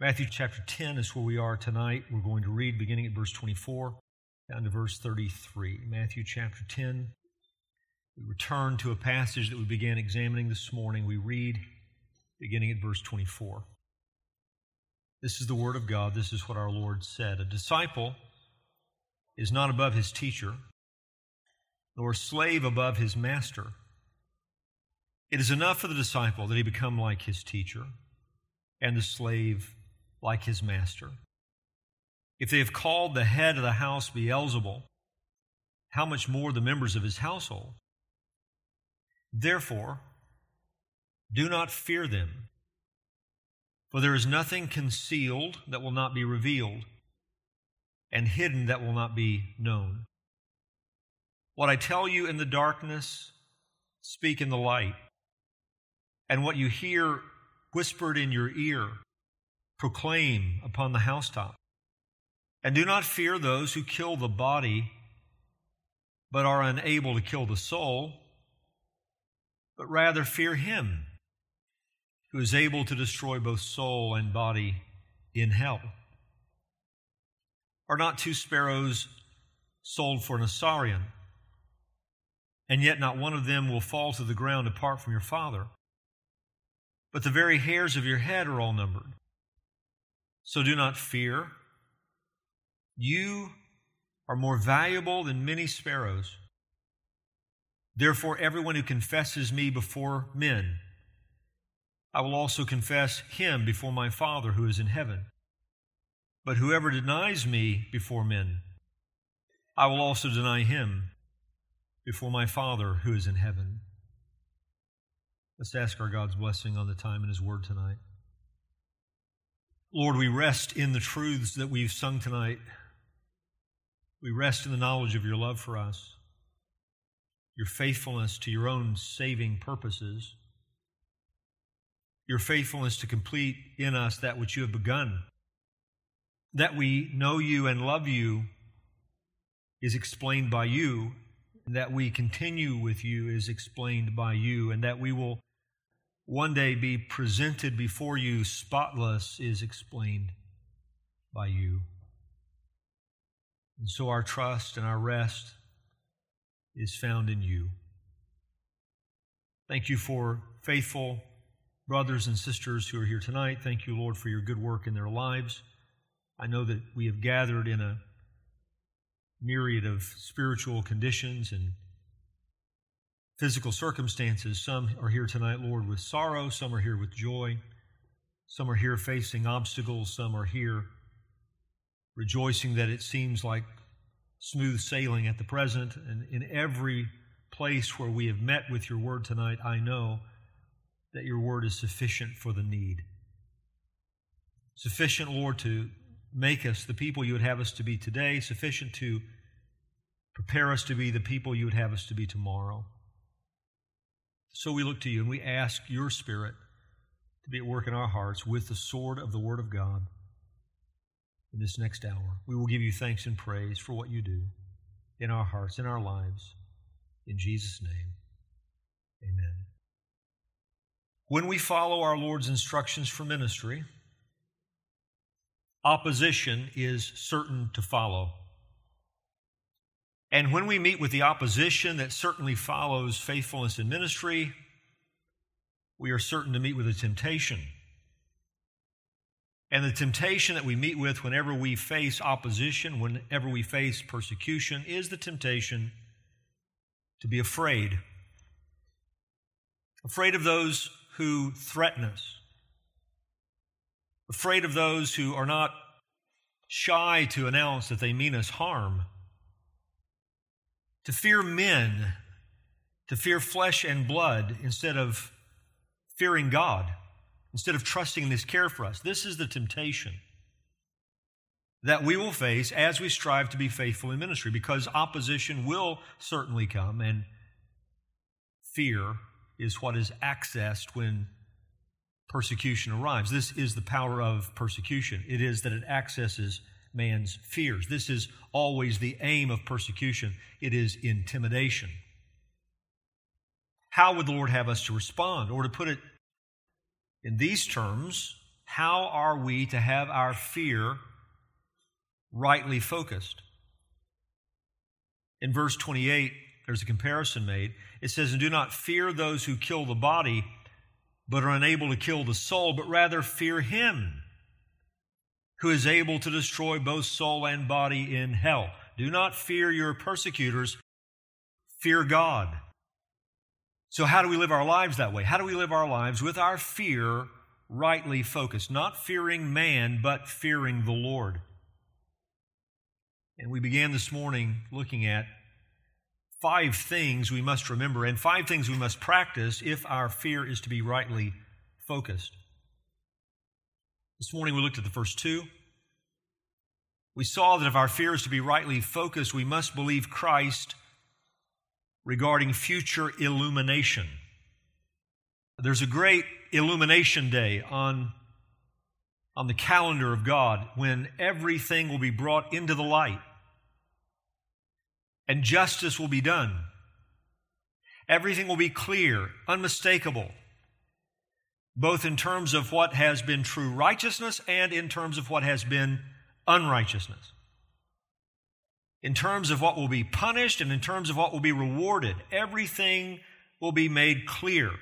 Matthew chapter 10 is where we are tonight. We're going to read beginning at verse 24 down to verse 33. Matthew chapter 10. We return to a passage that we began examining this morning. We read beginning at verse 24. This is the Word of God. This is what our Lord said. A disciple is not above his teacher, nor a slave above his master. It is enough for the disciple that he become like his teacher, and the slave like his master. If they have called the head of the house Beelzebul, how much more the members of his household? Therefore, do not fear them, for there is nothing concealed that will not be revealed, and hidden that will not be known. What I tell you in the darkness, speak in the light, and what you hear whispered in your ear, proclaim upon the housetop. And do not fear those who kill the body, but are unable to kill the soul, but rather fear him who is able to destroy both soul and body in hell. Are not two sparrows sold for an assarion? And yet not one of them will fall to the ground apart from your Father. But the very hairs of your head are all numbered. So do not fear. You are more valuable than many sparrows. Therefore, everyone who confesses me before men, I will also confess him before my Father who is in heaven. But whoever denies me before men, I will also deny him before my Father who is in heaven. Let's ask our God's blessing on the time and His Word tonight. Lord, we rest in the truths that we've sung tonight. We rest in the knowledge of your love for us, your faithfulness to your own saving purposes, your faithfulness to complete in us that which you have begun. That we know you and love you is explained by you, and that we continue with you is explained by you, and that we will one day be presented before you spotless is explained by you. And so our trust and our rest is found in you. Thank you for faithful brothers and sisters who are here tonight. Thank you, Lord, for your good work in their lives. I know that we have gathered in a myriad of spiritual conditions and physical circumstances. Some are here tonight, Lord, with sorrow. Some are here with joy. Some are here facing obstacles. Some are here rejoicing that it seems like smooth sailing at the present. And in every place where we have met with your word tonight, I know that your word is sufficient for the need. Sufficient, Lord, to make us the people you would have us to be today, sufficient to prepare us to be the people you would have us to be tomorrow. So we look to you and we ask your Spirit to be at work in our hearts with the sword of the Word of God in this next hour. We will give you thanks and praise for what you do in our hearts, in our lives. In Jesus' name, amen. When we follow our Lord's instructions for ministry, opposition is certain to follow. And when we meet with the opposition that certainly follows faithfulness in ministry, we are certain to meet with a temptation. And the temptation that we meet with whenever we face opposition, whenever we face persecution, is the temptation to be afraid. Afraid of those who threaten us. Afraid of those who are not shy to announce that they mean us harm to fear men, to fear flesh and blood instead of fearing God, instead of trusting in His care for us. This is the temptation that we will face as we strive to be faithful in ministry because opposition will certainly come and fear is what is accessed when persecution arrives. This is the power of persecution. It is that it accesses man's fears. This is always the aim of persecution it is intimidation. How would the Lord have us to respond? Or to put it in these terms, how are we to have our fear rightly focused? In verse 28, there's a comparison made. It says, And do not fear those who kill the body, but are unable to kill the soul, but rather fear him who is able to destroy both soul and body in hell. Do not fear your persecutors, fear God. So, how do we live our lives that way? How do we live our lives with our fear rightly focused? Not fearing man, but fearing the Lord. And we began this morning looking at five things we must remember and five things we must practice if our fear is to be rightly focused. This morning we looked at the first two. We saw that if our fear is to be rightly focused, we must believe Christ regarding future illumination. There's a great illumination day on, on the calendar of God when everything will be brought into the light and justice will be done. Everything will be clear, unmistakable, both in terms of what has been true righteousness and in terms of what has been unrighteousness. In terms of what will be punished and in terms of what will be rewarded, everything will be made clear.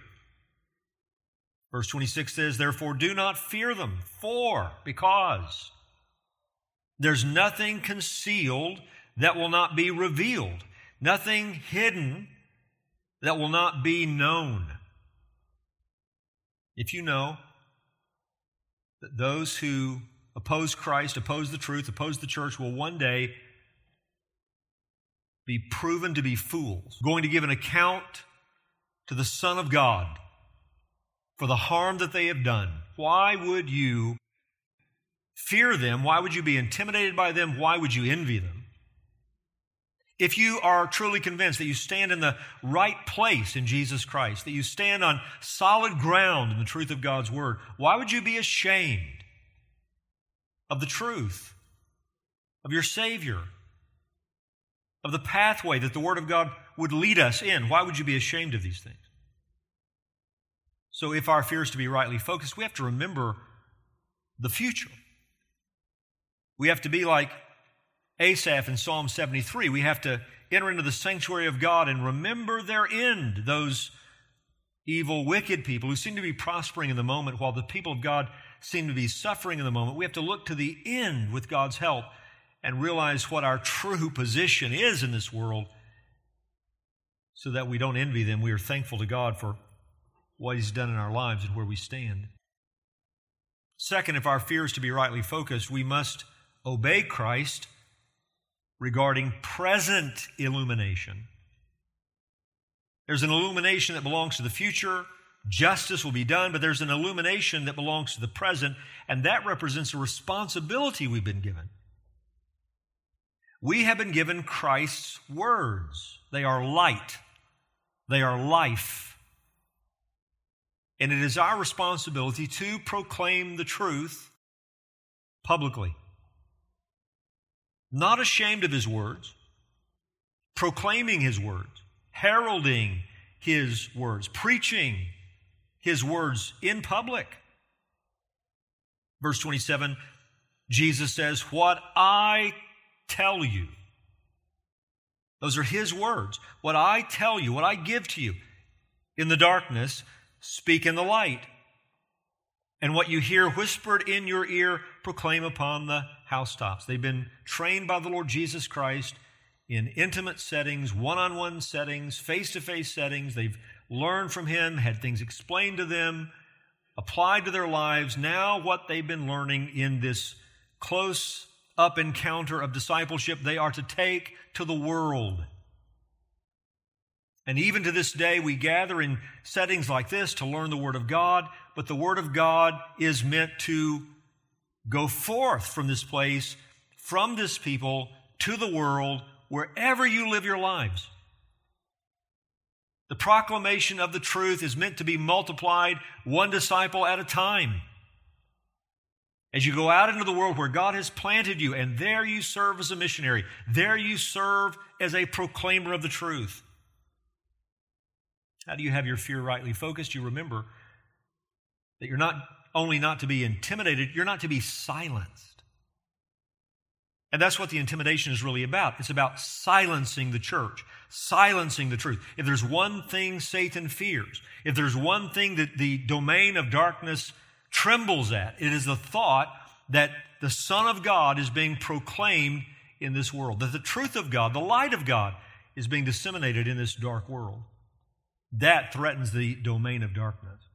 Verse 26 says, Therefore, do not fear them, for, because there's nothing concealed that will not be revealed, nothing hidden that will not be known. If you know that those who oppose Christ, oppose the truth, oppose the church will one day be proven to be fools, going to give an account to the Son of God for the harm that they have done. Why would you fear them? Why would you be intimidated by them? Why would you envy them? If you are truly convinced that you stand in the right place in Jesus Christ, that you stand on solid ground in the truth of God's Word, why would you be ashamed of the truth, of your Savior, of the pathway that the Word of God would lead us in? Why would you be ashamed of these things? So, if our fear is to be rightly focused, we have to remember the future. We have to be like Asaph in Psalm 73. We have to enter into the sanctuary of God and remember their end, those evil, wicked people who seem to be prospering in the moment while the people of God seem to be suffering in the moment. We have to look to the end with God's help and realize what our true position is in this world so that we don't envy them. We are thankful to God for what He's done in our lives and where we stand. Second, if our fear is to be rightly focused, we must obey Christ regarding present illumination. There's an illumination that belongs to the future. Justice will be done, but there's an illumination that belongs to the present, and that represents a responsibility we've been given. We have been given Christ's words. They are light, they are life. And it is our responsibility to proclaim the truth publicly not ashamed of his words, proclaiming his words, heralding his words, preaching his words in public. Verse 27, Jesus says, What I tell you, those are his words. What I tell you, what I give to you in the darkness, speak in the light. And what you hear whispered in your ear, proclaim upon the housetops. They've been trained by the Lord Jesus Christ in intimate settings, one on one settings, face to face settings. They've learned from Him, had things explained to them, applied to their lives. Now, what they've been learning in this close up encounter of discipleship, they are to take to the world. And even to this day, we gather in settings like this to learn the Word of God, but the Word of God is meant to Go forth from this place, from this people, to the world, wherever you live your lives. The proclamation of the truth is meant to be multiplied one disciple at a time. As you go out into the world where God has planted you, and there you serve as a missionary, there you serve as a proclaimer of the truth. How do you have your fear rightly focused? You remember that you're not only not to be intimidated, you're not to be silenced. And that's what the intimidation is really about. It's about silencing the church, silencing the truth. If there's one thing Satan fears, if there's one thing that the domain of darkness trembles at, it is the thought that the Son of God is being proclaimed in this world, that the truth of God, the light of God, is being disseminated in this dark world. That threatens the domain of darkness.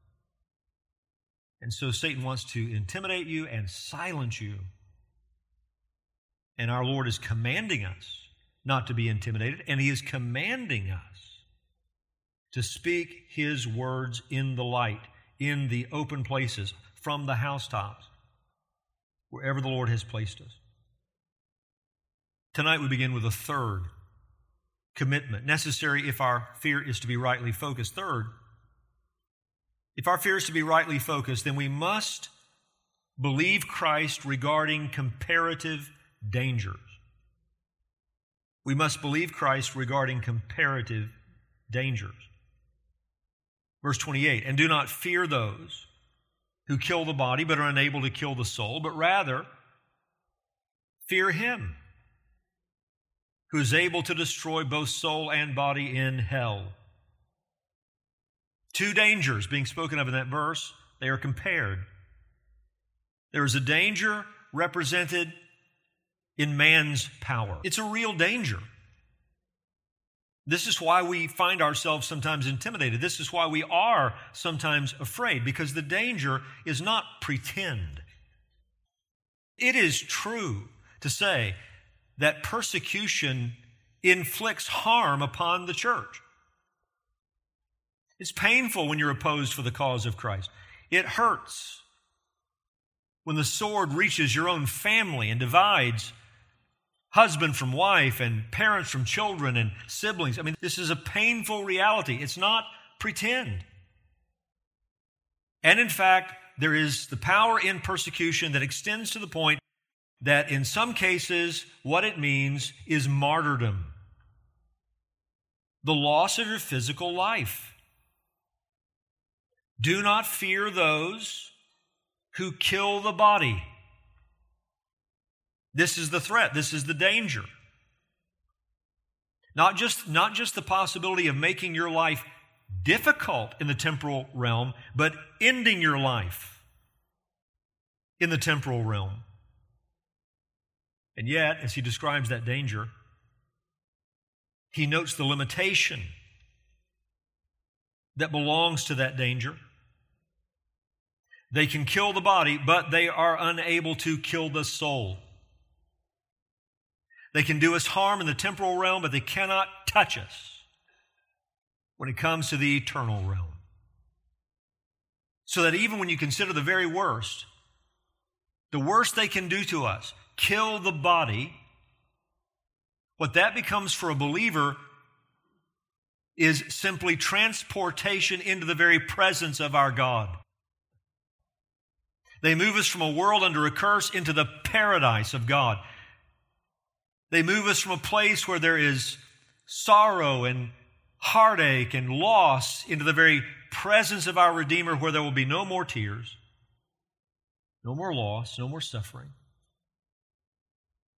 And so Satan wants to intimidate you and silence you. And our Lord is commanding us not to be intimidated, and He is commanding us to speak His words in the light, in the open places, from the housetops, wherever the Lord has placed us. Tonight we begin with a third commitment, necessary if our fear is to be rightly focused. Third, if our fear is to be rightly focused, then we must believe Christ regarding comparative dangers. We must believe Christ regarding comparative dangers. Verse 28 And do not fear those who kill the body but are unable to kill the soul, but rather fear him who is able to destroy both soul and body in hell. Two dangers being spoken of in that verse, they are compared. There is a danger represented in man's power. It's a real danger. This is why we find ourselves sometimes intimidated. This is why we are sometimes afraid, because the danger is not pretend. It is true to say that persecution inflicts harm upon the church. It's painful when you're opposed for the cause of Christ. It hurts when the sword reaches your own family and divides husband from wife and parents from children and siblings. I mean, this is a painful reality. It's not pretend. And in fact, there is the power in persecution that extends to the point that in some cases, what it means is martyrdom the loss of your physical life. Do not fear those who kill the body. This is the threat, this is the danger. Not just, not just the possibility of making your life difficult in the temporal realm, but ending your life in the temporal realm. And yet, as he describes that danger, he notes the limitation that belongs to that danger. They can kill the body, but they are unable to kill the soul. They can do us harm in the temporal realm, but they cannot touch us when it comes to the eternal realm. So that even when you consider the very worst, the worst they can do to us, kill the body, what that becomes for a believer is simply transportation into the very presence of our God. They move us from a world under a curse into the paradise of God. They move us from a place where there is sorrow and heartache and loss into the very presence of our Redeemer where there will be no more tears, no more loss, no more suffering.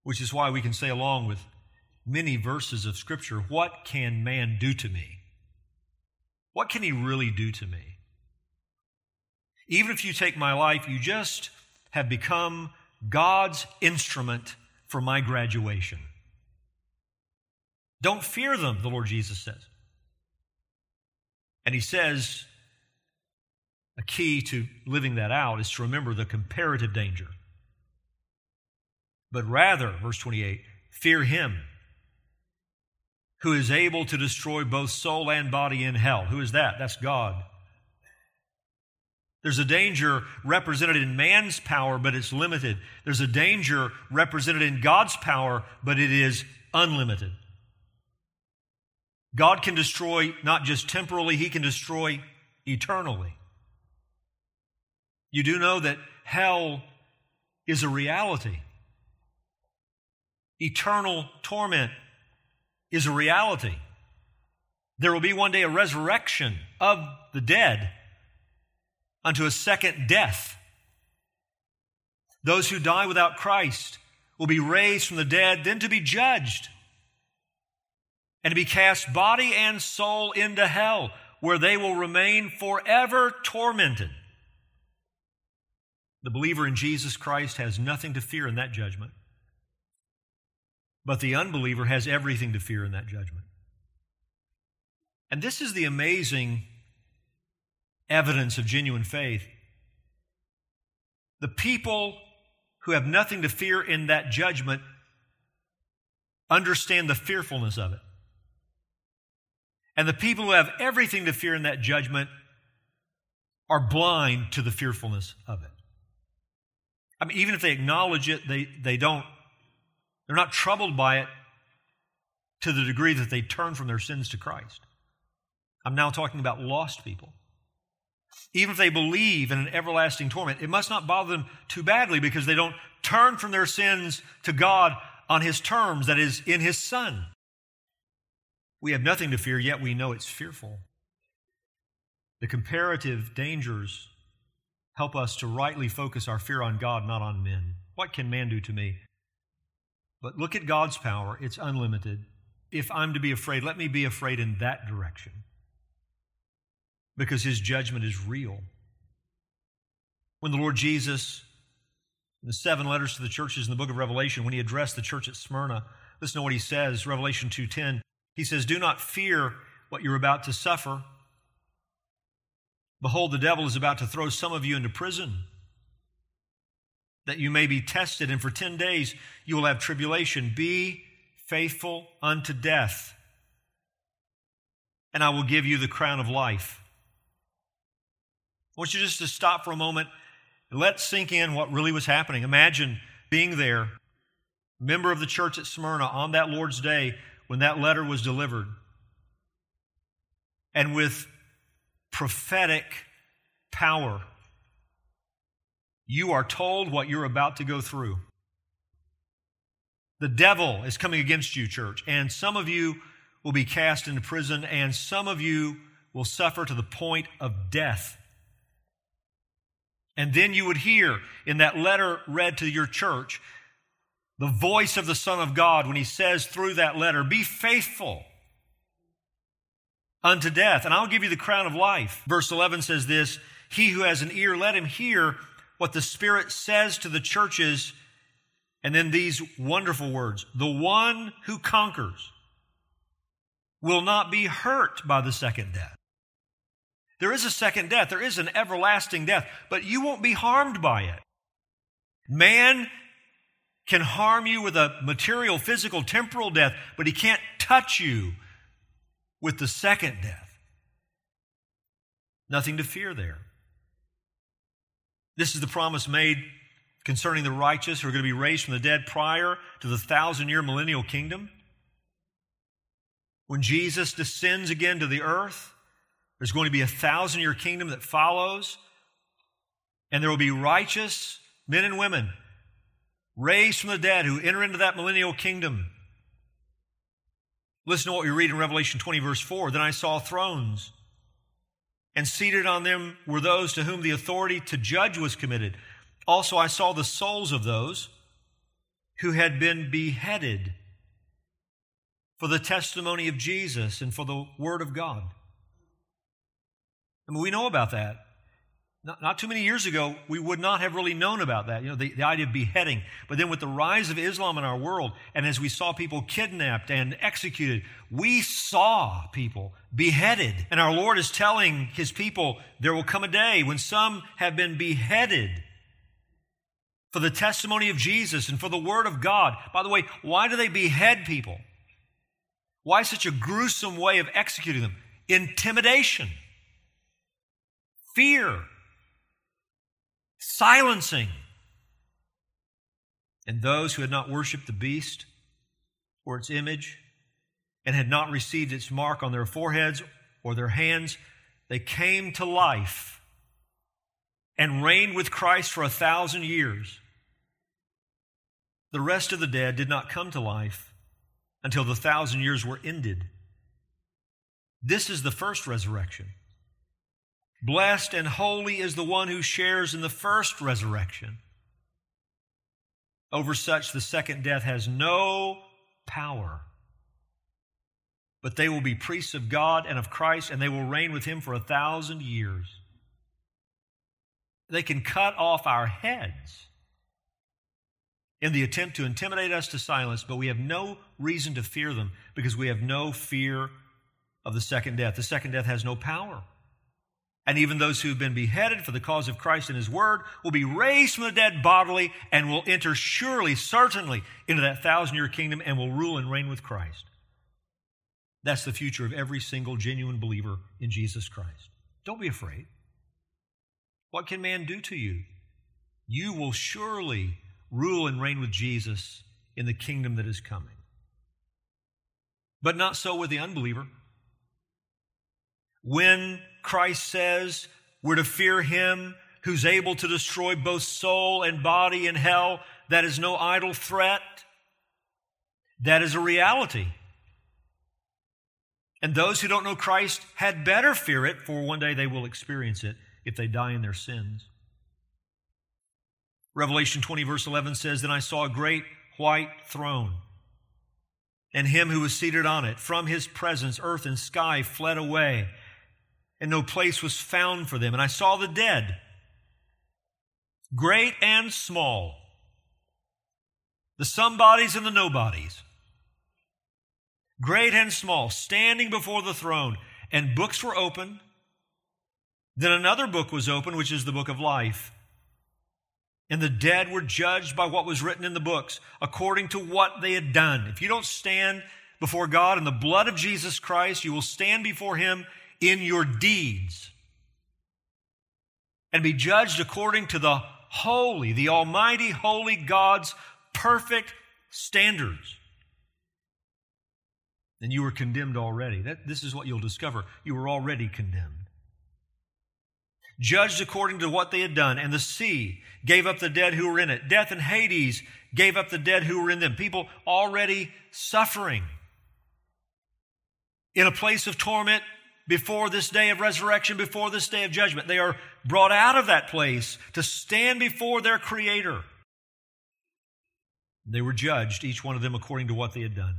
Which is why we can say, along with many verses of Scripture, What can man do to me? What can he really do to me? Even if you take my life, you just have become God's instrument for my graduation. Don't fear them, the Lord Jesus says. And he says a key to living that out is to remember the comparative danger. But rather, verse 28, fear him who is able to destroy both soul and body in hell. Who is that? That's God. There's a danger represented in man's power, but it's limited. There's a danger represented in God's power, but it is unlimited. God can destroy not just temporally, He can destroy eternally. You do know that hell is a reality. Eternal torment is a reality. There will be one day a resurrection of the dead unto a second death. Those who die without Christ will be raised from the dead, then to be judged and to be cast body and soul into hell, where they will remain forever tormented. The believer in Jesus Christ has nothing to fear in that judgment. But the unbeliever has everything to fear in that judgment. And this is the amazing evidence of genuine faith. The people who have nothing to fear in that judgment understand the fearfulness of it. And the people who have everything to fear in that judgment are blind to the fearfulness of it. I mean, even if they acknowledge it, they, they don't, they're not troubled by it to the degree that they turn from their sins to Christ. I'm now talking about lost people. Even if they believe in an everlasting torment, it must not bother them too badly because they don't turn from their sins to God on His terms, that is, in His Son. We have nothing to fear, yet we know it's fearful. The comparative dangers help us to rightly focus our fear on God, not on men. What can man do to me? But look at God's power, it's unlimited. If I'm to be afraid, let me be afraid in that direction because his judgment is real. When the Lord Jesus, in the seven letters to the churches in the book of Revelation, when he addressed the church at Smyrna, listen to what he says, Revelation 2:10. He says, Do not fear what you're about to suffer. Behold, the devil is about to throw some of you into prison, that you may be tested, and for 10 days you will have tribulation. Be faithful unto death, and I will give you the crown of life. I want you just to stop for a moment and let sink in what really was happening. Imagine being there, member of the church at Smyrna on that Lord's day when that letter was delivered. And with prophetic power, you are told what you're about to go through. The devil is coming against you, church, and some of you will be cast into prison, and some of you will suffer to the point of death. And then you would hear in that letter read to your church the voice of the Son of God when he says through that letter, Be faithful unto death, and I'll give you the crown of life. Verse 11 says this He who has an ear, let him hear what the Spirit says to the churches. And then these wonderful words The one who conquers will not be hurt by the second death. There is a second death, there is an everlasting death, but you won't be harmed by it. Man can harm you with a material, physical, temporal death, but he can't touch you with the second death. Nothing to fear there. This is the promise made concerning the righteous who are going to be raised from the dead prior to the thousand year millennial kingdom. When Jesus descends again to the earth, there's going to be a thousand year kingdom that follows, and there will be righteous men and women raised from the dead who enter into that millennial kingdom. Listen to what we read in Revelation 20, verse 4. Then I saw thrones, and seated on them were those to whom the authority to judge was committed. Also, I saw the souls of those who had been beheaded for the testimony of Jesus and for the word of God. I mean, we know about that. Not, not, too many years ago, we would not have really known about that, you know, the, the idea of beheading. But then with the rise of Islam in our world, and as we saw people kidnapped and executed, we saw people beheaded. And our Lord is telling his people, there will come a day when some have been beheaded for the testimony of Jesus and for the word of God. By the way, why do they behead people? Why such a gruesome way of executing them? Intimidation, fear silencing. And those who had not worshiped the beast or its image and had not received its mark on their foreheads or their hands, they came to life and reigned with Christ for a thousand years. The rest of the dead did not come to life until the thousand years were ended. This is the first resurrection. Blessed and holy is the one who shares in the first resurrection. Over such, the second death has no power. But they will be priests of God and of Christ, and they will reign with him for a thousand years. They can cut off our heads in the attempt to intimidate us to silence, but we have no reason to fear them because we have no fear of the second death. The second death has no power. And even those who have been beheaded for the cause of Christ and His Word will be raised from the dead bodily and will enter surely, certainly, into that thousand year kingdom and will rule and reign with Christ. That's the future of every single genuine believer in Jesus Christ. Don't be afraid. What can man do to you? You will surely rule and reign with Jesus in the kingdom that is coming. But not so with the unbeliever. When Christ says we're to fear him who's able to destroy both soul and body in hell, that is no idle threat. That is a reality. And those who don't know Christ had better fear it, for one day they will experience it if they die in their sins. Revelation 20, verse 11 says, Then I saw a great white throne, and him who was seated on it. From his presence, earth and sky fled away, and no place was found for them. And I saw the dead, great and small, the somebodies and the nobodies, great and small, standing before the throne, and books were opened. Then another book was opened, which is the book of life. And the dead were judged by what was written in the books according to what they had done. If you don't stand before God in the blood of Jesus Christ, you will stand before Him in your deeds and be judged according to the holy, the almighty, holy God's perfect standards. Then you were condemned already. That, this is what you'll discover. You were already condemned judged according to what they had done. And the sea gave up the dead who were in it. Death and Hades gave up the dead who were in them. People already suffering in a place of torment before this day of resurrection, before this day of judgment. They are brought out of that place to stand before their Creator. They were judged, each one of them according to what they had done.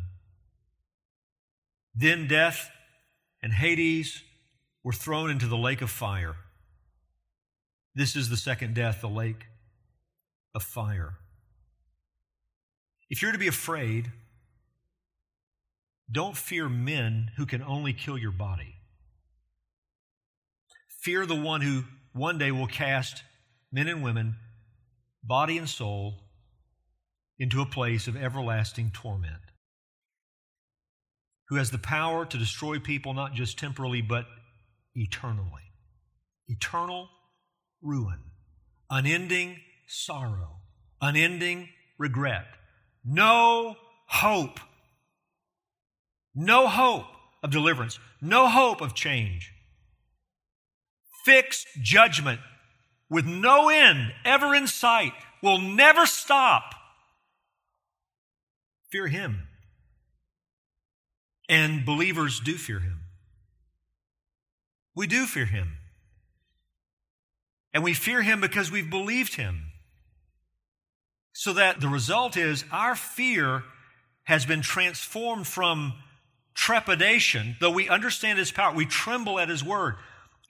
Then death and Hades were thrown into the lake of fire. This is the second death, the lake of fire. If you're to be afraid, don't fear men who can only kill your body. Fear the one who one day will cast men and women, body and soul, into a place of everlasting torment. Who has the power to destroy people not just temporally, but eternally. Eternal ruin, unending sorrow, unending regret, no hope, no hope of deliverance, no hope of change, fixed judgment with no end ever in sight will never stop. Fear Him. And believers do fear Him. We do fear Him. And we fear him because we've believed him. So that the result is our fear has been transformed from trepidation, though we understand his power, we tremble at his word.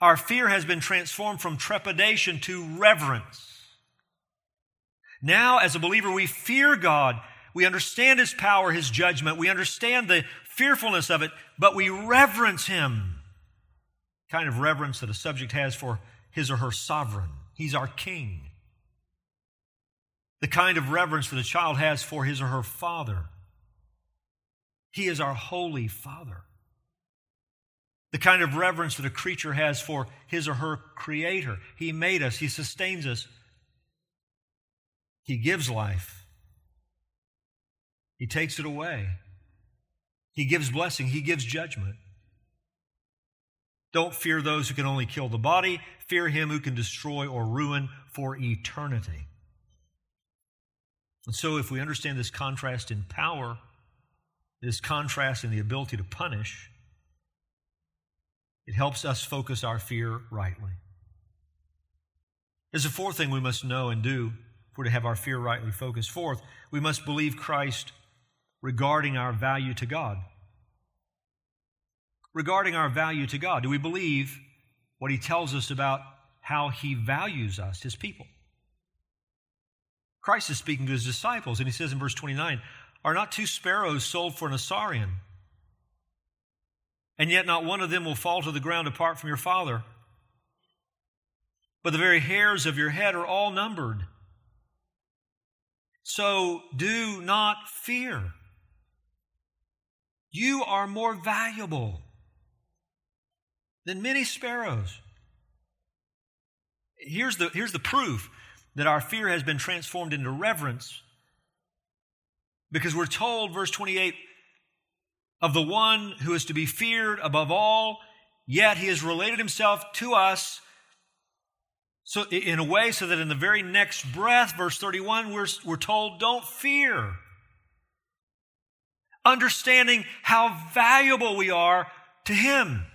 Our fear has been transformed from trepidation to reverence. Now, as a believer, we fear God. We understand his power, his judgment. We understand the fearfulness of it, but we reverence him. Kind of reverence that a subject has for his or her sovereign. He's our king. The kind of reverence that a child has for his or her father. He is our holy father. The kind of reverence that a creature has for his or her creator. He made us, he sustains us, he gives life, he takes it away, he gives blessing, he gives judgment. Don't fear those who can only kill the body. Fear him who can destroy or ruin for eternity. And so, if we understand this contrast in power, this contrast in the ability to punish, it helps us focus our fear rightly. There's a fourth thing we must know and do we're to have our fear rightly focused. Fourth, we must believe Christ regarding our value to God. Regarding our value to God, do we believe what he tells us about how he values us, his people? Christ is speaking to his disciples, and he says in verse 29 Are not two sparrows sold for an assarion? And yet not one of them will fall to the ground apart from your Father. But the very hairs of your head are all numbered. So do not fear. You are more valuable than many sparrows. Here's the, here's the proof that our fear has been transformed into reverence. Because we're told, verse 28, of the one who is to be feared above all, yet he has related himself to us so in a way so that in the very next breath, verse 31, we're, we're told, don't fear. Understanding how valuable we are to him.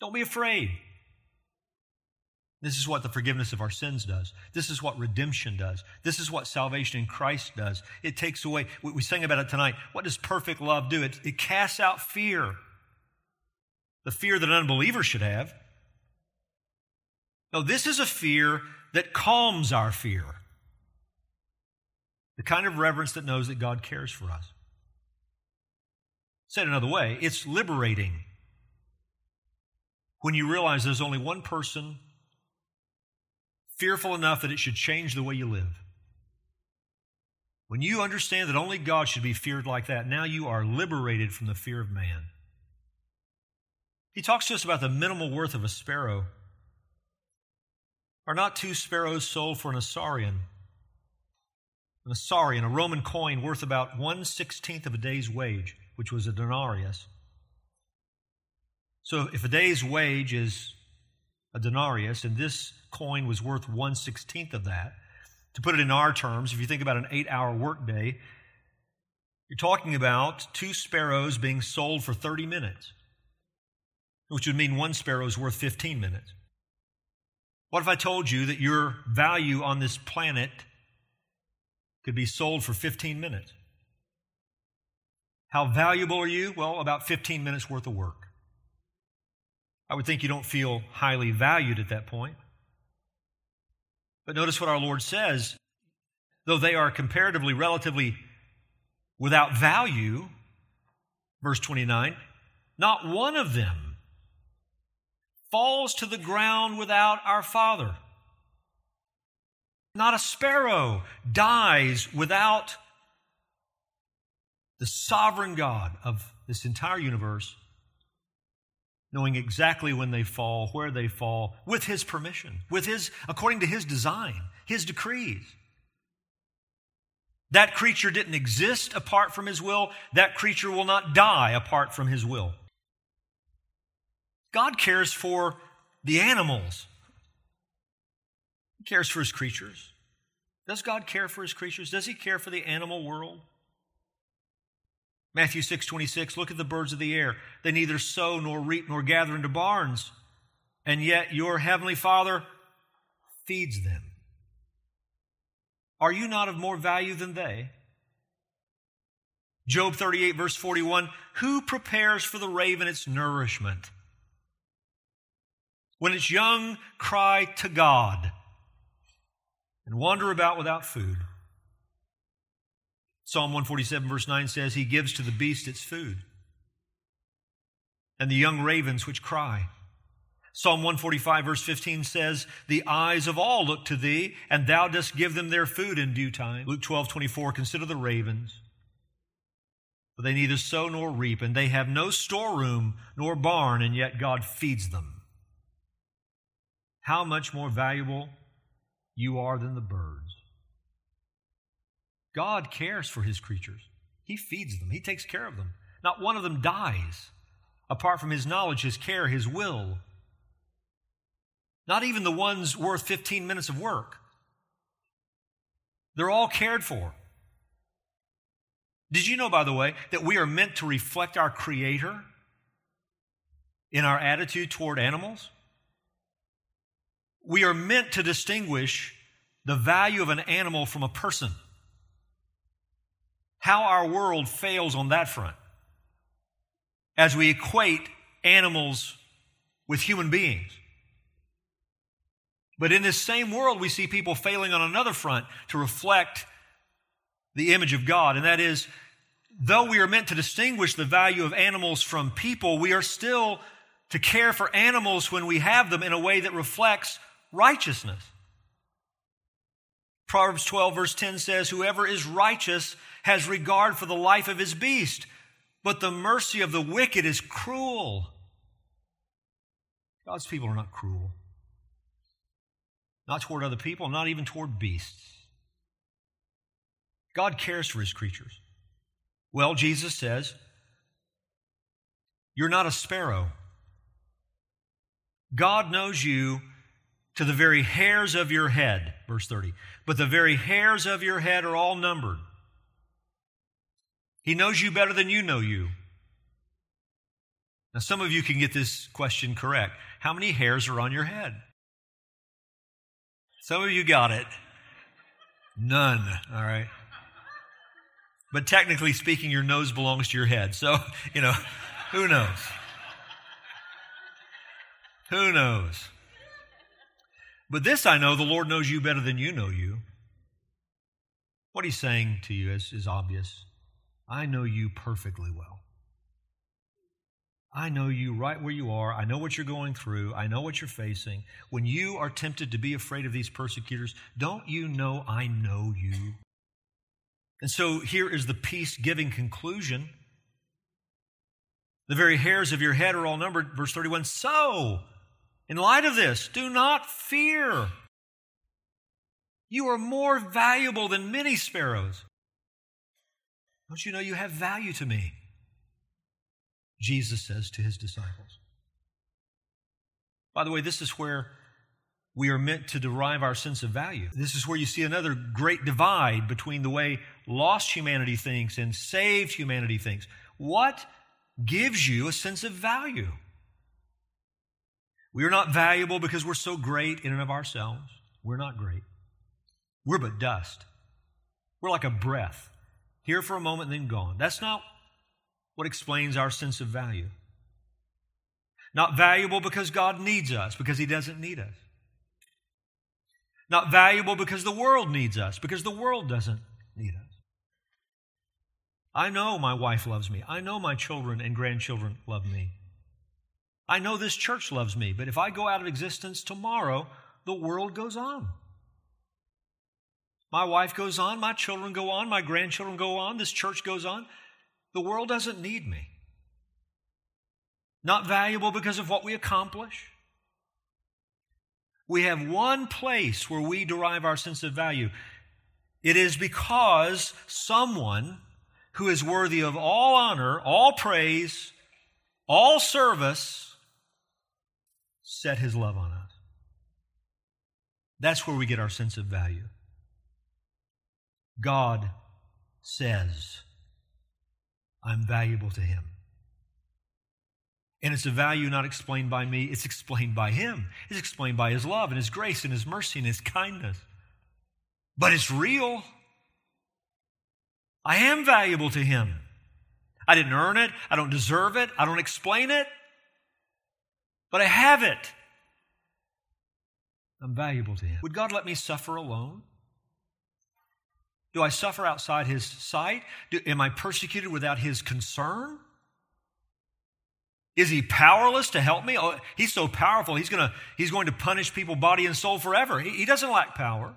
Don't be afraid. This is what the forgiveness of our sins does. This is what redemption does. This is what salvation in Christ does. It takes away, we sang about it tonight. What does perfect love do? It, it casts out fear. The fear that an unbeliever should have. No, this is a fear that calms our fear. The kind of reverence that knows that God cares for us. Said another way, it's liberating when you realize there's only one person fearful enough that it should change the way you live. When you understand that only God should be feared like that, now you are liberated from the fear of man. He talks to us about the minimal worth of a sparrow. Are not two sparrows sold for an assarion? An assarion, a Roman coin worth about one sixteenth of a day's wage, which was a denarius. So if a day's wage is a denarius, and this coin was worth one sixteenth of that. To put it in our terms, if you think about an eight hour workday, you're talking about two sparrows being sold for 30 minutes, which would mean one sparrow is worth 15 minutes. What if I told you that your value on this planet could be sold for 15 minutes? How valuable are you? Well, about 15 minutes worth of work. I would think you don't feel highly valued at that point. But notice what our Lord says though they are comparatively, relatively without value, verse 29, not one of them falls to the ground without our Father. Not a sparrow dies without the sovereign God of this entire universe knowing exactly when they fall, where they fall, with his permission, with his according to his design, his decrees. That creature didn't exist apart from his will. That creature will not die apart from his will. God cares for the animals. He cares for his creatures. Does God care for his creatures? Does he care for the animal world? Matthew 6 26, look at the birds of the air. They neither sow nor reap nor gather into barns, and yet your heavenly Father feeds them. Are you not of more value than they? Job 38, verse 41 Who prepares for the raven its nourishment? When its young cry to God and wander about without food. Psalm 147, verse 9 says, He gives to the beast its food, and the young ravens which cry. Psalm 145, verse 15 says, The eyes of all look to thee, and thou dost give them their food in due time. Luke 12, 24, consider the ravens. For they neither sow nor reap, and they have no storeroom nor barn, and yet God feeds them. How much more valuable you are than the birds. God cares for his creatures. He feeds them, he takes care of them. Not one of them dies apart from his knowledge, his care, his will. Not even the ones worth 15 minutes of work. They're all cared for. Did you know, by the way, that we are meant to reflect our Creator in our attitude toward animals? We are meant to distinguish the value of an animal from a person. How our world fails on that front as we equate animals with human beings. But in this same world, we see people failing on another front to reflect the image of God, and that is, though we are meant to distinguish the value of animals from people, we are still to care for animals when we have them in a way that reflects righteousness. Proverbs 12, verse 10 says, Whoever is righteous has regard for the life of his beast, but the mercy of the wicked is cruel. God's people are not cruel not toward other people, not even toward beasts. God cares for his creatures. Well, Jesus says, You're not a sparrow. God knows you to the very hairs of your head, verse 30. But the very hairs of your head are all numbered. He knows you better than you know you. Now, some of you can get this question correct. How many hairs are on your head? Some of you got it. None, all right? But technically speaking, your nose belongs to your head. So, you know, who knows? Who knows? But this I know the Lord knows you better than you know you. What he's saying to you is, is obvious. I know you perfectly well. I know you right where you are. I know what you're going through. I know what you're facing. When you are tempted to be afraid of these persecutors, don't you know I know you? And so here is the peace giving conclusion. The very hairs of your head are all numbered. Verse 31 So, in light of this, do not fear. You are more valuable than many sparrows. Don't you know you have value to me? Jesus says to his disciples. By the way, this is where we are meant to derive our sense of value. This is where you see another great divide between the way lost humanity thinks and saved humanity thinks. What gives you a sense of value? We are not valuable because we're so great in and of ourselves. We're not great. We're but dust. We're like a breath, here for a moment, then gone. That's not what explains our sense of value. Not valuable because God needs us, because He doesn't need us. Not valuable because the world needs us, because the world doesn't need us. I know my wife loves me. I know my children and grandchildren love me. I know this church loves me, but if I go out of existence tomorrow, the world goes on. My wife goes on, my children go on, my grandchildren go on, this church goes on. The world doesn't need me. Not valuable because of what we accomplish. We have one place where we derive our sense of value. It is because someone who is worthy of all honor, all praise, all service set his love on us. That's where we get our sense of value. God says, I'm valuable to Him. And it's a value not explained by me, it's explained by Him. It's explained by His love and His grace and His mercy and His kindness. But it's real. I am valuable to Him. I didn't earn it, I don't deserve it, I don't explain it, but I have it. I'm valuable to Him. Would God let me suffer alone? Do I suffer outside his sight? Do, am I persecuted without his concern? Is he powerless to help me? Oh, he's so powerful, he's, gonna, he's going to punish people, body and soul, forever. He, he doesn't lack power.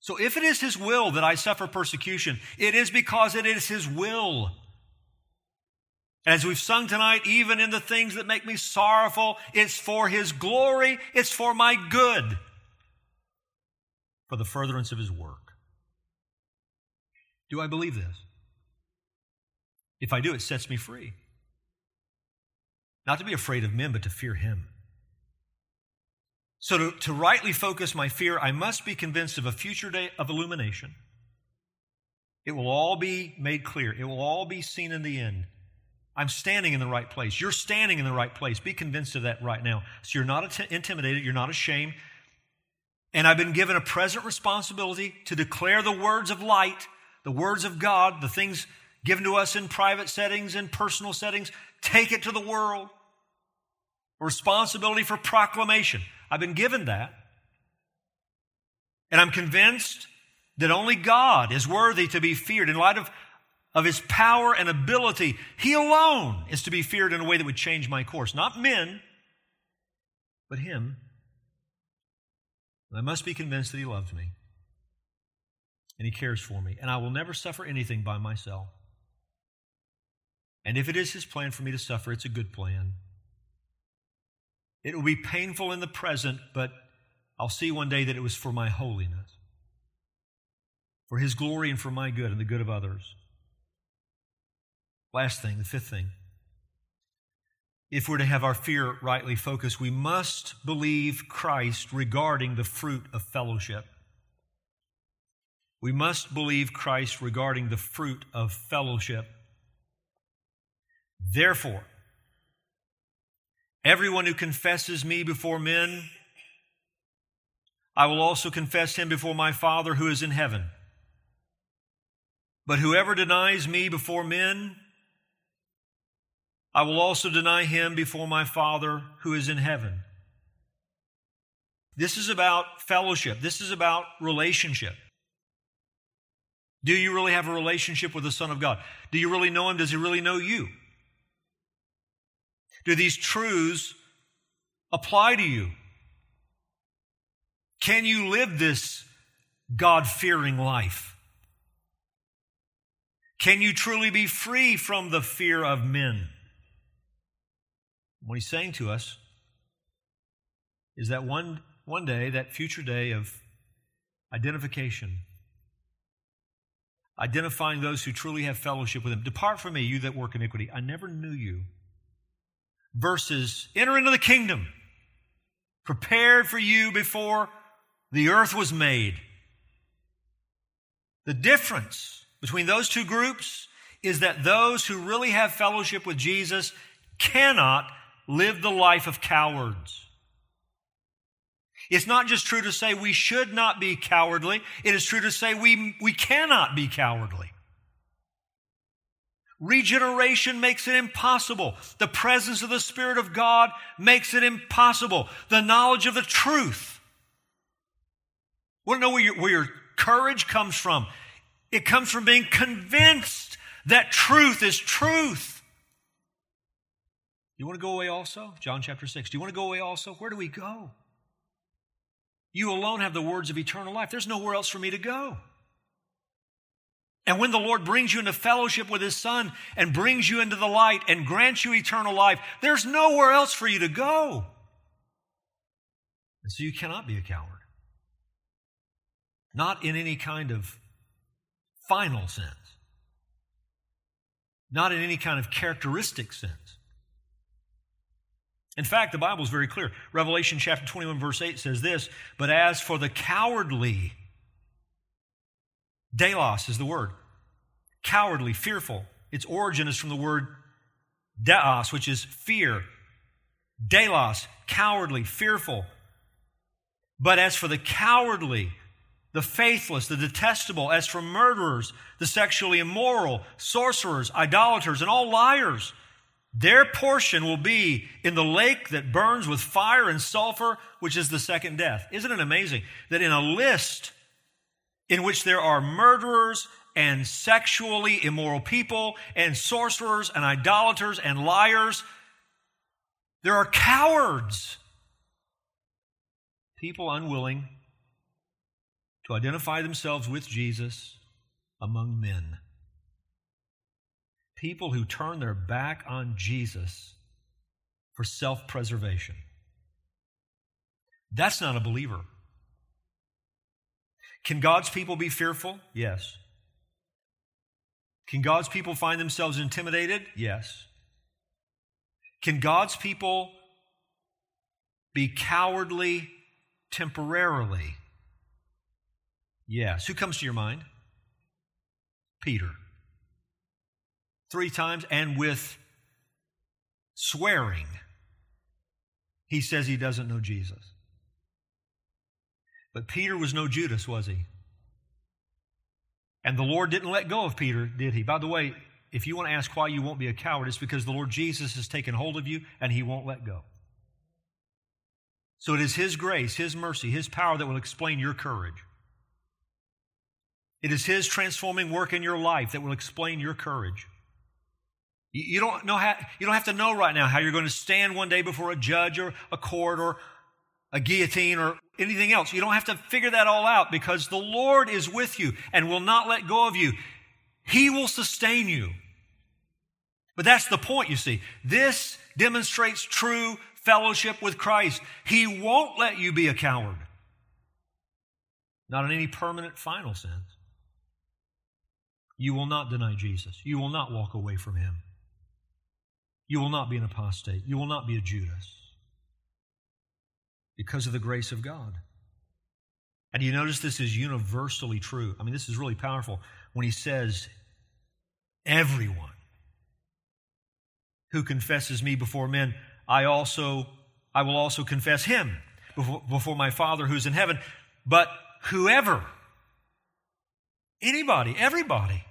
So if it is his will that I suffer persecution, it is because it is his will. As we've sung tonight, even in the things that make me sorrowful, it's for his glory, it's for my good for the furtherance of his work. Do I believe this? If I do, it sets me free. Not to be afraid of men, but to fear him. So, to, to rightly focus my fear, I must be convinced of a future day of illumination. It will all be made clear, it will all be seen in the end. I'm standing in the right place. You're standing in the right place. Be convinced of that right now. So you're not intimidated, you're not ashamed, And I've been given a present responsibility to declare the words of light, the words of God, the things given to us in private settings and personal settings. Take it to the world. Responsibility for proclamation. I've been given that. And I'm convinced that only God is worthy to be feared in light of, of his power and ability. He alone is to be feared in a way that would change my course. Not men, but him. I must be convinced that he loves me and he cares for me, and I will never suffer anything by myself. And if it is his plan for me to suffer, it's a good plan. It will be painful in the present, but I'll see one day that it was for my holiness, for his glory and for my good and the good of others. Last thing, the fifth thing. If we're to have our fear rightly focused, we must believe Christ regarding the fruit of fellowship. We must believe Christ regarding the fruit of fellowship. Therefore, everyone who confesses me before men, I will also confess him before my Father who is in heaven. But whoever denies me before men, I will also deny him before my Father who is in heaven. This is about fellowship. This is about relationship. Do you really have a relationship with the Son of God? Do you really know him? Does he really know you? Do these truths apply to you? Can you live this God fearing life? Can you truly be free from the fear of men? What he's saying to us is that one, one day, that future day of identification, identifying those who truly have fellowship with him. Depart from me, you that work iniquity. I never knew you versus enter into the kingdom prepared for you before the earth was made. The difference between those two groups is that those who really have fellowship with Jesus cannot live the life of cowards. It's not just true to say we should not be cowardly, it is true to say we, we cannot be cowardly. Regeneration makes it impossible. The presence of the Spirit of God makes it impossible. The knowledge of the truth. Want to know where your, where your courage comes from? It comes from being convinced that truth is truth. You want to go away also? John chapter 6. Do you want to go away also? Where do we go? You alone have the words of eternal life. There's nowhere else for me to go. And when the Lord brings you into fellowship with His Son and brings you into the light and grants you eternal life, there's nowhere else for you to go. And so you cannot be a coward. Not in any kind of final sense, not in any kind of characteristic sense. In fact, the Bible is very clear. Revelation chapter 21, verse 8 says this But as for the cowardly, Deilos is the word. Cowardly, fearful. Its origin is from the word deos, which is fear. Deilos, cowardly, fearful. But as for the cowardly, the faithless, the detestable, as for murderers, the sexually immoral, sorcerers, idolaters, and all liars, their portion will be in the lake that burns with fire and sulfur, which is the second death. Isn't it amazing that in a list in which there are murderers and sexually immoral people and sorcerers and idolaters and liars. There are cowards, people unwilling to identify themselves with Jesus among men. People who turn their back on Jesus for self preservation. That's not a believer. Can God's people be fearful? Yes. Can God's people find themselves intimidated? Yes. Can God's people be cowardly temporarily? Yes. Who comes to your mind? Peter. Three times and with swearing, he says he doesn't know Jesus. But Peter was no Judas, was he? And the Lord didn't let go of Peter, did he? By the way, if you want to ask why you won't be a coward, it's because the Lord Jesus has taken hold of you and he won't let go. So it is His grace, His mercy, His power that will explain your courage. It is His transforming work in your life that will explain your courage. You don't, know how, you don't have to know right now how you're going to stand one day before a judge or a court or a guillotine or anything else. You don't have to figure that all out because the Lord is with you and will not let go of you. He will sustain you. But that's the point, you see. This demonstrates true fellowship with Christ. He won't let you be a coward. Not in any permanent, final sense. You will not deny Jesus. You will not walk away from him. You will not be an apostate. You will not be a Judas because of the grace of God. And you notice this is universally true. I mean, this is really powerful when he says, Everyone who confesses me before men, I also I will also confess him before, before my Father who's in heaven. But whoever, anybody, everybody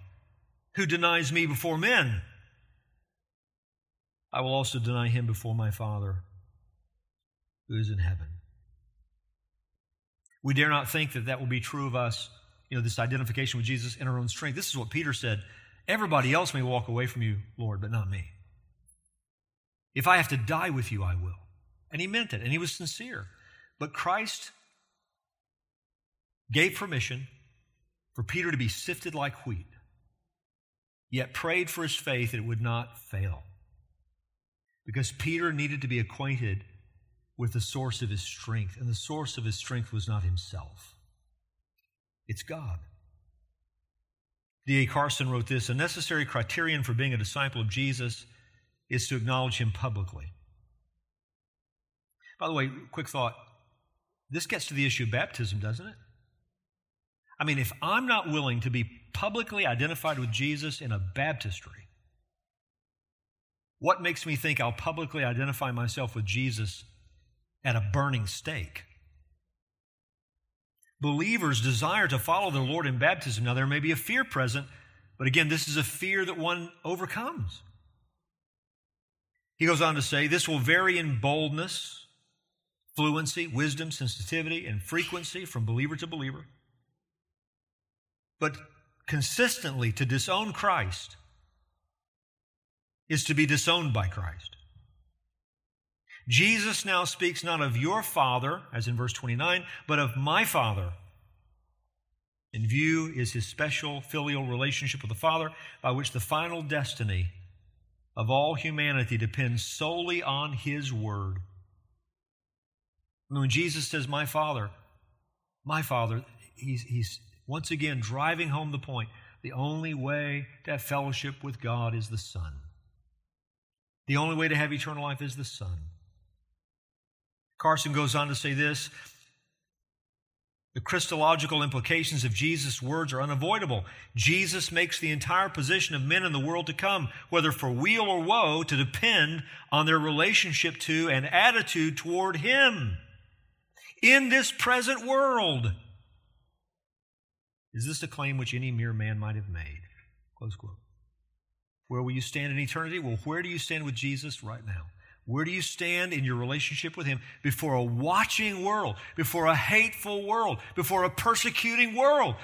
who denies me before men, I will also deny him before my Father who is in heaven. We dare not think that that will be true of us, you know, this identification with Jesus in our own strength. This is what Peter said Everybody else may walk away from you, Lord, but not me. If I have to die with you, I will. And he meant it, and he was sincere. But Christ gave permission for Peter to be sifted like wheat, yet prayed for his faith that it would not fail. Because Peter needed to be acquainted with the source of his strength, and the source of his strength was not himself, it's God. D.A. Carson wrote this A necessary criterion for being a disciple of Jesus is to acknowledge him publicly. By the way, quick thought this gets to the issue of baptism, doesn't it? I mean, if I'm not willing to be publicly identified with Jesus in a baptistry, what makes me think I'll publicly identify myself with Jesus at a burning stake? Believers desire to follow their Lord in baptism. Now, there may be a fear present, but again, this is a fear that one overcomes. He goes on to say, This will vary in boldness, fluency, wisdom, sensitivity, and frequency from believer to believer. But consistently to disown Christ is to be disowned by Christ. Jesus now speaks not of your Father, as in verse 29, but of my Father. In view is his special filial relationship with the Father, by which the final destiny of all humanity depends solely on His Word. When Jesus says, My Father, my Father, he's, he's once again driving home the point. The only way to have fellowship with God is the Son. The only way to have eternal life is the Son. Carson goes on to say this the Christological implications of Jesus' words are unavoidable. Jesus makes the entire position of men in the world to come, whether for weal or woe, to depend on their relationship to and attitude toward Him in this present world. Is this a claim which any mere man might have made? Close quote. Where will you stand in eternity? Well, where do you stand with Jesus right now? Where do you stand in your relationship with Him before a watching world, before a hateful world, before a persecuting world?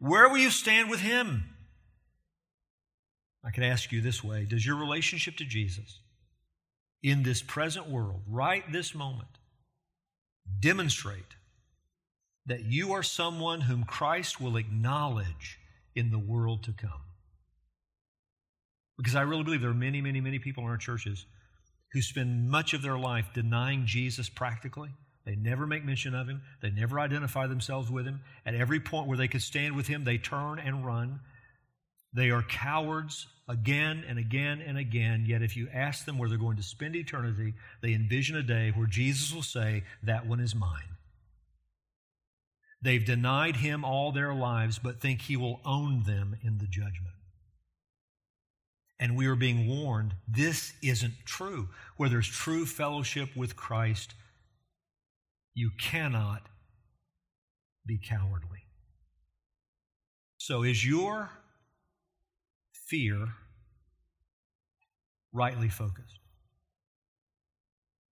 Where will you stand with Him? I can ask you this way Does your relationship to Jesus in this present world, right this moment, demonstrate that you are someone whom Christ will acknowledge in the world to come? Because I really believe there are many, many, many people in our churches who spend much of their life denying Jesus practically. They never make mention of him. They never identify themselves with him. At every point where they could stand with him, they turn and run. They are cowards again and again and again. Yet, if you ask them where they're going to spend eternity, they envision a day where Jesus will say, That one is mine. They've denied him all their lives, but think he will own them in the judgment and we are being warned this isn't true. Where there's true fellowship with Christ, you cannot be cowardly. So, is your fear rightly focused?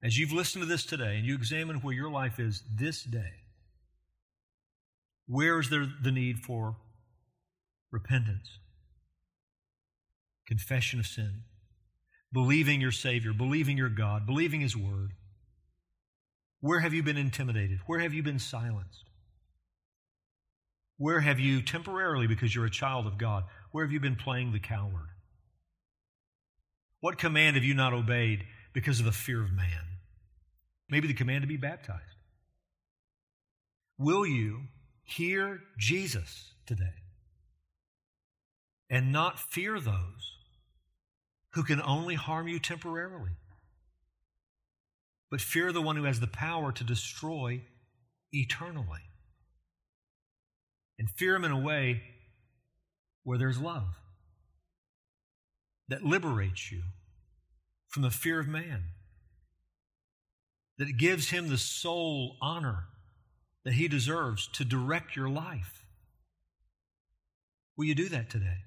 As you've listened to this today and you examine where your life is this day, where is there the need for repentance, confession of sin, believing your Savior, believing your God, believing His Word? Where have you been intimidated? Where have you been silenced? Where have you temporarily, because you're a child of God, where have you been playing the coward? What command have you not obeyed because of the fear of man? Maybe the command to be baptized. Will you hear Jesus today and not fear those who can only harm you temporarily? But fear the one who has the power to destroy eternally. And fear him in a way where there's love that liberates you from the fear of man, that gives him the sole honor that he deserves to direct your life. Will you do that today?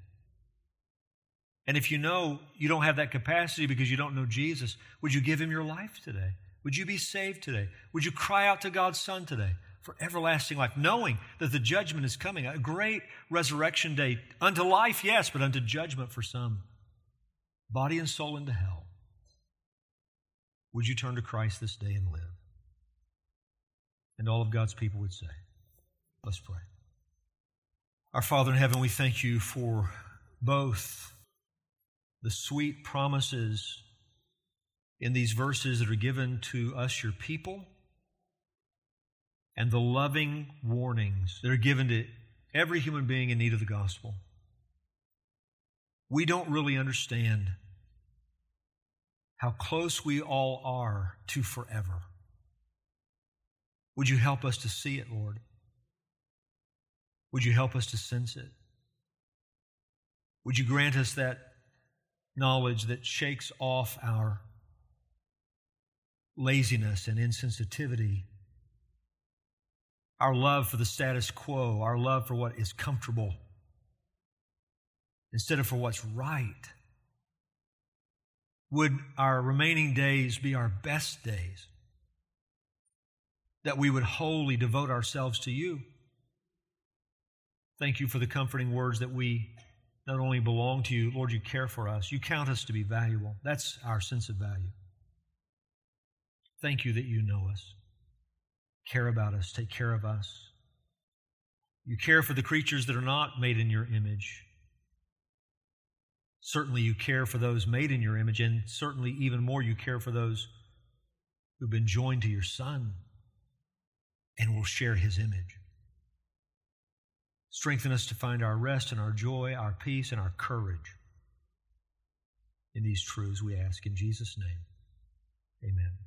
And if you know you don't have that capacity because you don't know Jesus, would you give him your life today? Would you be saved today? Would you cry out to God's Son today for everlasting life, knowing that the judgment is coming, a great resurrection day unto life, yes, but unto judgment for some, body and soul into hell? Would you turn to Christ this day and live? And all of God's people would say, Let's pray. Our Father in heaven, we thank you for both the sweet promises in these verses that are given to us, your people, and the loving warnings that are given to every human being in need of the gospel. We don't really understand how close we all are to forever. Would you help us to see it, Lord? Would you help us to sense it? Would you grant us that knowledge that shakes off our laziness and insensitivity, our love for the status quo, our love for what is comfortable, instead of for what's right? Would our remaining days be our best days? That we would wholly devote ourselves to you. Thank you for the comforting words that we not only belong to you, Lord, you care for us. You count us to be valuable. That's our sense of value. Thank you that you know us, care about us, take care of us. You care for the creatures that are not made in your image. Certainly, you care for those made in your image, and certainly, even more, you care for those who've been joined to your Son and will share his image. Strengthen us to find our rest and our joy, our peace, and our courage in these truths, we ask in Jesus' name. Amen.